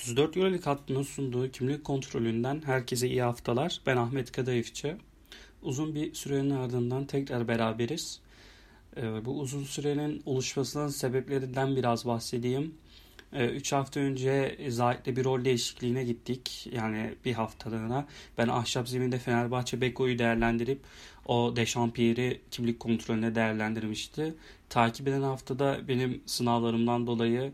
34 Euroleague hattının sunduğu kimlik kontrolünden herkese iyi haftalar. Ben Ahmet Kadayıfçı. Uzun bir sürenin ardından tekrar beraberiz. Ee, bu uzun sürenin oluşmasının sebeplerinden biraz bahsedeyim. 3 ee, hafta önce Zahit'le bir rol değişikliğine gittik. Yani bir haftalığına. Ben ahşap zeminde Fenerbahçe Beko'yu değerlendirip o Dechampierre'i kimlik kontrolüne değerlendirmişti. Takip eden haftada benim sınavlarımdan dolayı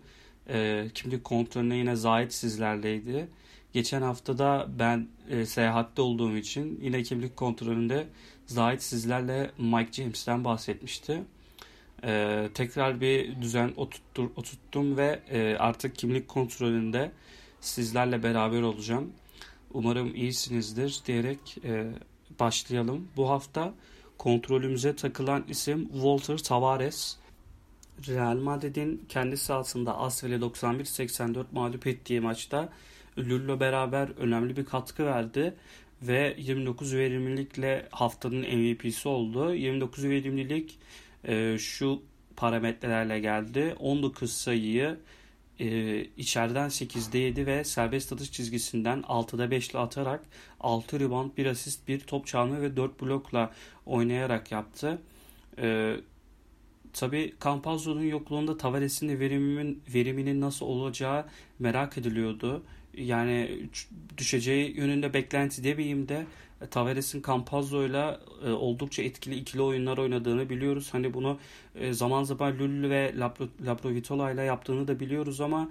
e, kimlik kontrolüne yine Zahit sizlerleydi. Geçen haftada ben e, seyahatte olduğum için yine kimlik kontrolünde Zahit sizlerle Mike James'ten bahsetmişti. E, tekrar bir düzen oturttur, oturttum ve e, artık kimlik kontrolünde sizlerle beraber olacağım. Umarım iyisinizdir diyerek e, başlayalım. Bu hafta kontrolümüze takılan isim Walter Tavares. Real Madrid'in kendi sahasında Asvel'e 91-84 mağlup ettiği maçta Lullo beraber önemli bir katkı verdi ve 29 verimlilikle haftanın MVP'si oldu. 29 verimlilik e, şu parametrelerle geldi. 19 sayıyı e, içeriden 8'de 7 ve serbest atış çizgisinden 6'da 5 ile atarak 6 rebound, 1 asist, 1 top çalma ve 4 blokla oynayarak yaptı. E, Tabi Campazzo'nun yokluğunda Tavares'in de verimin, veriminin nasıl olacağı merak ediliyordu. Yani düşeceği yönünde beklenti demeyeyim de e, Tavares'in Campazzo'yla e, oldukça etkili ikili oyunlar oynadığını biliyoruz. Hani bunu e, zaman zaman Lullu ve Laprovitola ile yaptığını da biliyoruz ama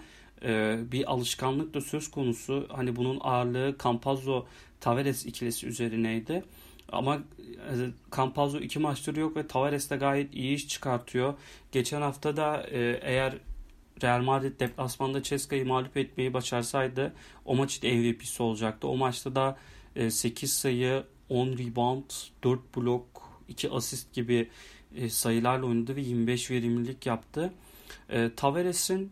bir alışkanlık da söz konusu. Hani bunun ağırlığı Campazzo Tavares ikilisi üzerineydi. Ama Campazzo iki maçtır yok ve Tavares de gayet iyi iş çıkartıyor. Geçen hafta da eğer Real Madrid deplasmanda Ceska'yı mağlup etmeyi başarsaydı o maçın MVP'si olacaktı. O maçta da 8 e, sayı, 10 rebound, 4 blok, 2 asist gibi e, sayılarla oynadı ve 25 verimlilik yaptı. E, Tavares'in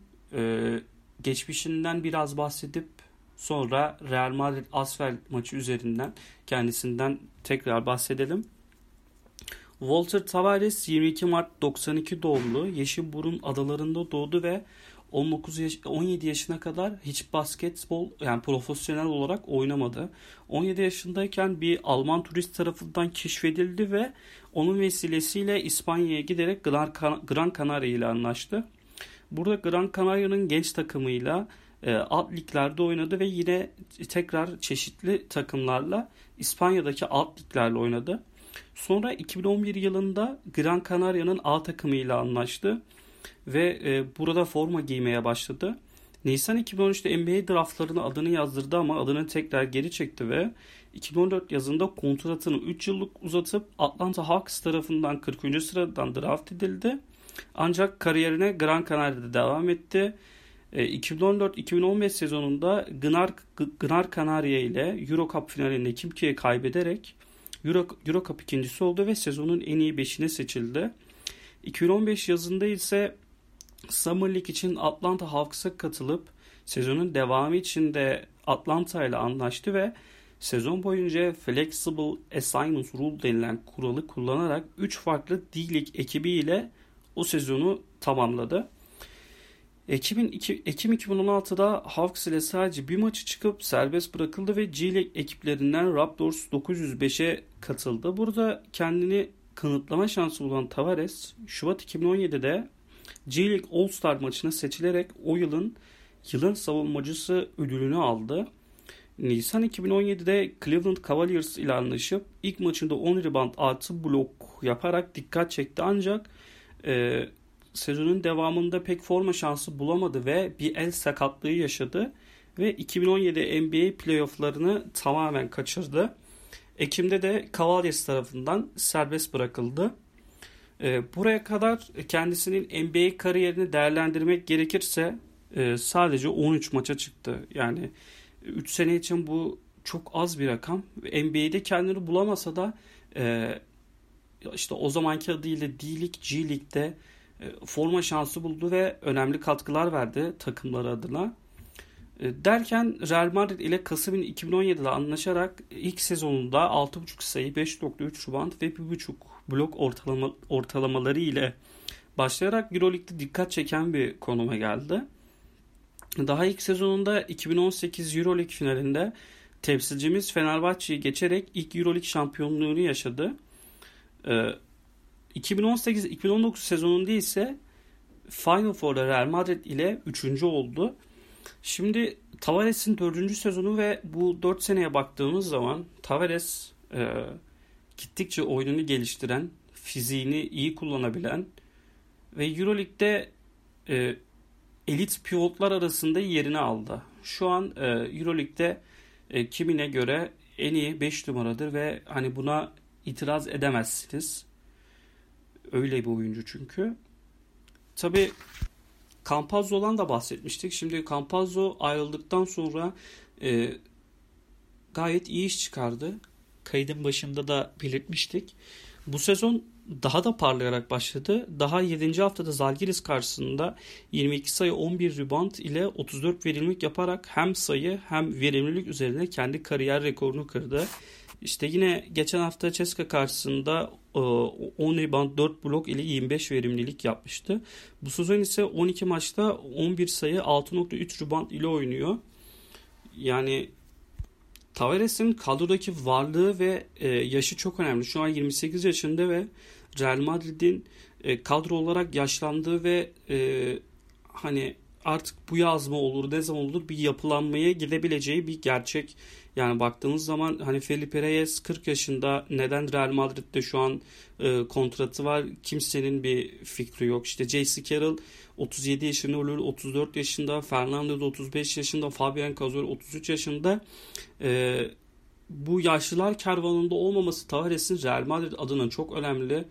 geçmişinden biraz bahsedip sonra Real Madrid Asfel maçı üzerinden kendisinden tekrar bahsedelim. Walter Tavares 22 Mart 92 doğumlu Yeşilburun adalarında doğdu ve 19 yaş 17 yaşına kadar hiç basketbol yani profesyonel olarak oynamadı. 17 yaşındayken bir Alman turist tarafından keşfedildi ve onun vesilesiyle İspanya'ya giderek Gran Canaria ile anlaştı. Burada Gran Canaria'nın genç takımıyla alt liglerde oynadı ve yine tekrar çeşitli takımlarla İspanya'daki alt liglerle oynadı. Sonra 2011 yılında Gran Canaria'nın A takımıyla anlaştı ve e, burada forma giymeye başladı. Nisan 2013'te NBA draftlarına adını yazdırdı ama adını tekrar geri çekti ve 2014 yazında kontratını 3 yıllık uzatıp Atlanta Hawks tarafından 40. sıradan draft edildi. Ancak kariyerine Gran Canaria'da devam etti. 2014-2015 e, sezonunda Gnar, Gnar Canaria ile Euro Cup finalinde Kimki'ye kaybederek Euro, Euro Cup ikincisi oldu ve sezonun en iyi beşine seçildi. 2015 yazında ise Summer League için Atlanta Hawks'a katılıp sezonun devamı için de Atlanta ile anlaştı ve sezon boyunca Flexible Assignment Rule denilen kuralı kullanarak 3 farklı D-League ekibiyle o sezonu tamamladı. Ekim, Ekim 2016'da Hawks ile sadece bir maçı çıkıp serbest bırakıldı ve G League ekiplerinden Raptors 905'e katıldı. Burada kendini kanıtlama şansı bulan Tavares, Şubat 2017'de G League All Star maçına seçilerek o yılın yılın savunmacısı ödülünü aldı. Nisan 2017'de Cleveland Cavaliers ile anlaşıp ilk maçında 10 rebound artı blok yaparak dikkat çekti ancak e, sezonun devamında pek forma şansı bulamadı ve bir el sakatlığı yaşadı ve 2017 NBA playofflarını tamamen kaçırdı. Ekim'de de Cavaliers tarafından serbest bırakıldı. E, buraya kadar kendisinin NBA kariyerini değerlendirmek gerekirse e, sadece 13 maça çıktı. Yani 3 sene için bu çok az bir rakam. NBA'de kendini bulamasa da e, işte o zamanki adıyla D-League, G-League'de forma şansı buldu ve önemli katkılar verdi takımları adına. E, derken Real Madrid ile Kasım 2017'de anlaşarak ilk sezonunda 6.5 sayı, 5.3 rebound ve 1.5 blok ortalama, ortalamaları ile başlayarak Euroleague'de dikkat çeken bir konuma geldi. Daha ilk sezonunda 2018 Euroleague finalinde temsilcimiz Fenerbahçe'yi geçerek ilk Euroleague şampiyonluğunu yaşadı. 2018-2019 sezonunda ise Final Four'da Real Madrid ile 3. oldu. Şimdi Tavares'in 4. sezonu ve bu 4 seneye baktığımız zaman Tavares e, gittikçe oyununu geliştiren, fiziğini iyi kullanabilen ve Euroleague'de e, elit pivotlar arasında yerini aldı. Şu an e, Euroleague'de e, kimine göre en iyi 5 numaradır ve hani buna itiraz edemezsiniz. Öyle bir oyuncu çünkü. Tabi Campazzo'dan da bahsetmiştik. Şimdi Campazzo ayrıldıktan sonra e, gayet iyi iş çıkardı. Kaydın başında da belirtmiştik. Bu sezon daha da parlayarak başladı. Daha 7. haftada Zalgiris karşısında 22 sayı 11 rebound ile 34 verimlilik yaparak hem sayı hem verimlilik üzerinde kendi kariyer rekorunu kırdı. İşte yine geçen hafta Ceska karşısında 10 e, rebound 4 blok ile 25 verimlilik yapmıştı. Bu sezon ise 12 maçta 11 sayı 6.3 rebound ile oynuyor. Yani Tavares'in kadrodaki varlığı ve e, yaşı çok önemli. Şu an 28 yaşında ve Real Madrid'in e, kadro olarak yaşlandığı ve hani artık bu yazma olur ne zaman olur bir yapılanmaya gidebileceği bir gerçek. Yani baktığımız zaman hani Felipe Reyes 40 yaşında neden Real Madrid'de şu an e, kontratı var kimsenin bir fikri yok. İşte J.C. Carroll 37 yaşında olur 34 yaşında Fernando da 35 yaşında Fabian Cazorla 33 yaşında e, bu yaşlılar kervanında olmaması Tavares'in Real Madrid adına çok önemli.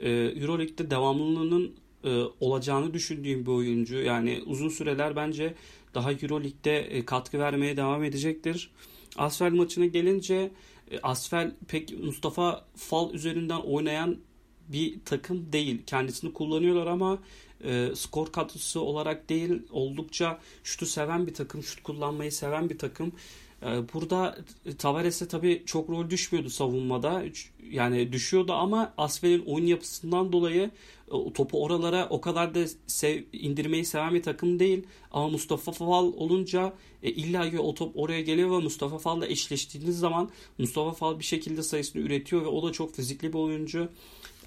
E, Euroleague'de devamlılığının e, olacağını düşündüğüm bir oyuncu. Yani uzun süreler bence daha Euroleague'de e, katkı vermeye devam edecektir. Asfel maçına gelince e, Asfel pek Mustafa Fal üzerinden oynayan bir takım değil. Kendisini kullanıyorlar ama e, skor katkısı olarak değil oldukça şutu seven bir takım, şut kullanmayı seven bir takım. E, burada Tavares'e tabii çok rol düşmüyordu savunmada. Yani düşüyordu ama Asfel'in oyun yapısından dolayı topu oralara o kadar da sev, indirmeyi seven bir takım değil. Ama Mustafa Fal olunca e, illa ki o top oraya geliyor ve Mustafa Fal'la eşleştiğiniz zaman Mustafa Fal bir şekilde sayısını üretiyor ve o da çok fizikli bir oyuncu.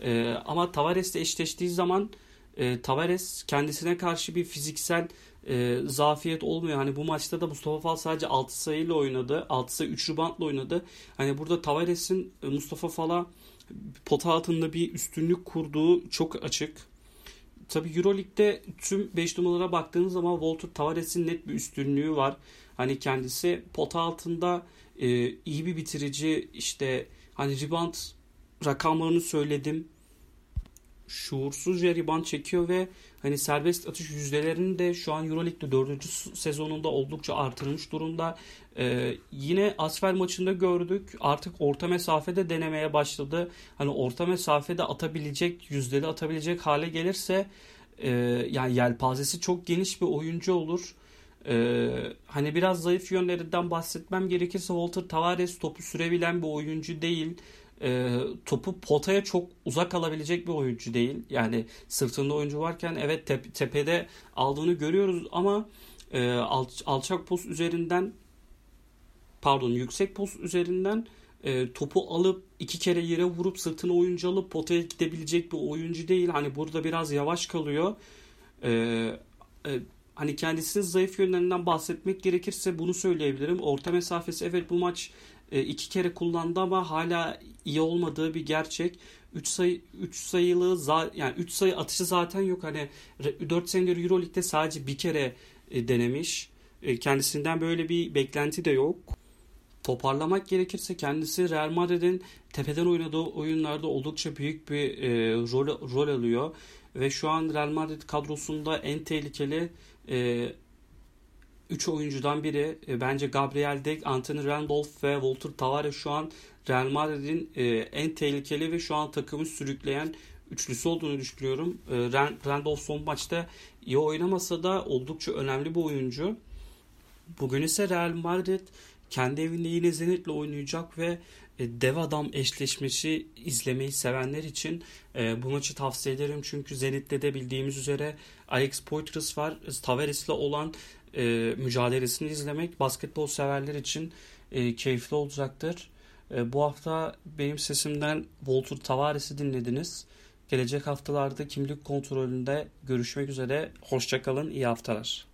E, ama Tavares'le eşleştiği zaman e, Tavares kendisine karşı bir fiziksel e, zafiyet olmuyor. Hani bu maçta da Mustafa Fal sadece 6 sayıyla oynadı. 6 sayı 3 reboundla oynadı. Hani burada Tavares'in e, Mustafa Fal'a pota altında bir üstünlük kurduğu çok açık. Tabii Euroleague'de tüm 5 numaralara baktığınız zaman Walter Tavares'in net bir üstünlüğü var. Hani kendisi pota altında e, iyi bir bitirici işte hani rebound rakamlarını söyledim. Şuursuzca rebound çekiyor ve hani serbest atış yüzdelerini de şu an Euroleague'de 4. sezonunda oldukça artırmış durumda. Ee, yine Asfer maçında gördük. Artık orta mesafede denemeye başladı. Hani orta mesafede atabilecek, yüzdeli atabilecek hale gelirse e, yani yelpazesi çok geniş bir oyuncu olur. Ee, hani biraz zayıf yönlerinden bahsetmem gerekirse Walter Tavares topu sürebilen bir oyuncu değil. Ee, topu potaya çok uzak alabilecek bir oyuncu değil. Yani sırtında oyuncu varken evet tep- tepede aldığını görüyoruz ama e, al- alçak post üzerinden pardon yüksek post üzerinden e, topu alıp iki kere yere vurup sırtına oyuncu alıp potaya gidebilecek bir oyuncu değil. Hani burada biraz yavaş kalıyor. E, e, hani kendisinin zayıf yönlerinden bahsetmek gerekirse bunu söyleyebilirim. Orta mesafesi evet bu maç e, iki kere kullandı ama hala iyi olmadığı bir gerçek. 3 sayı 3 sayılı yani 3 sayı atışı zaten yok. Hani 4 senedir EuroLeague'de sadece bir kere e, denemiş. E, kendisinden böyle bir beklenti de yok. Toparlamak gerekirse kendisi Real Madrid'in tepeden oynadığı oyunlarda oldukça büyük bir e, rol, rol alıyor. Ve şu an Real Madrid kadrosunda en tehlikeli e, 3 oyuncudan biri. E, bence Gabriel Dek, Anthony Randolph ve Walter Tavares şu an Real Madrid'in e, en tehlikeli ve şu an takımı sürükleyen üçlüsü olduğunu düşünüyorum. E, Randolph son maçta iyi oynamasa da oldukça önemli bir oyuncu. Bugün ise Real Madrid kendi evinde yine Zenit'le oynayacak ve dev adam eşleşmesi izlemeyi sevenler için e, bu maçı tavsiye ederim. Çünkü Zenit'te de bildiğimiz üzere Alex Poitras var. Tavares'le olan e, mücadelesini izlemek basketbol severler için e, keyifli olacaktır. E, bu hafta benim sesimden Walter Tavares'i dinlediniz. Gelecek haftalarda kimlik kontrolünde görüşmek üzere. Hoşçakalın, iyi haftalar.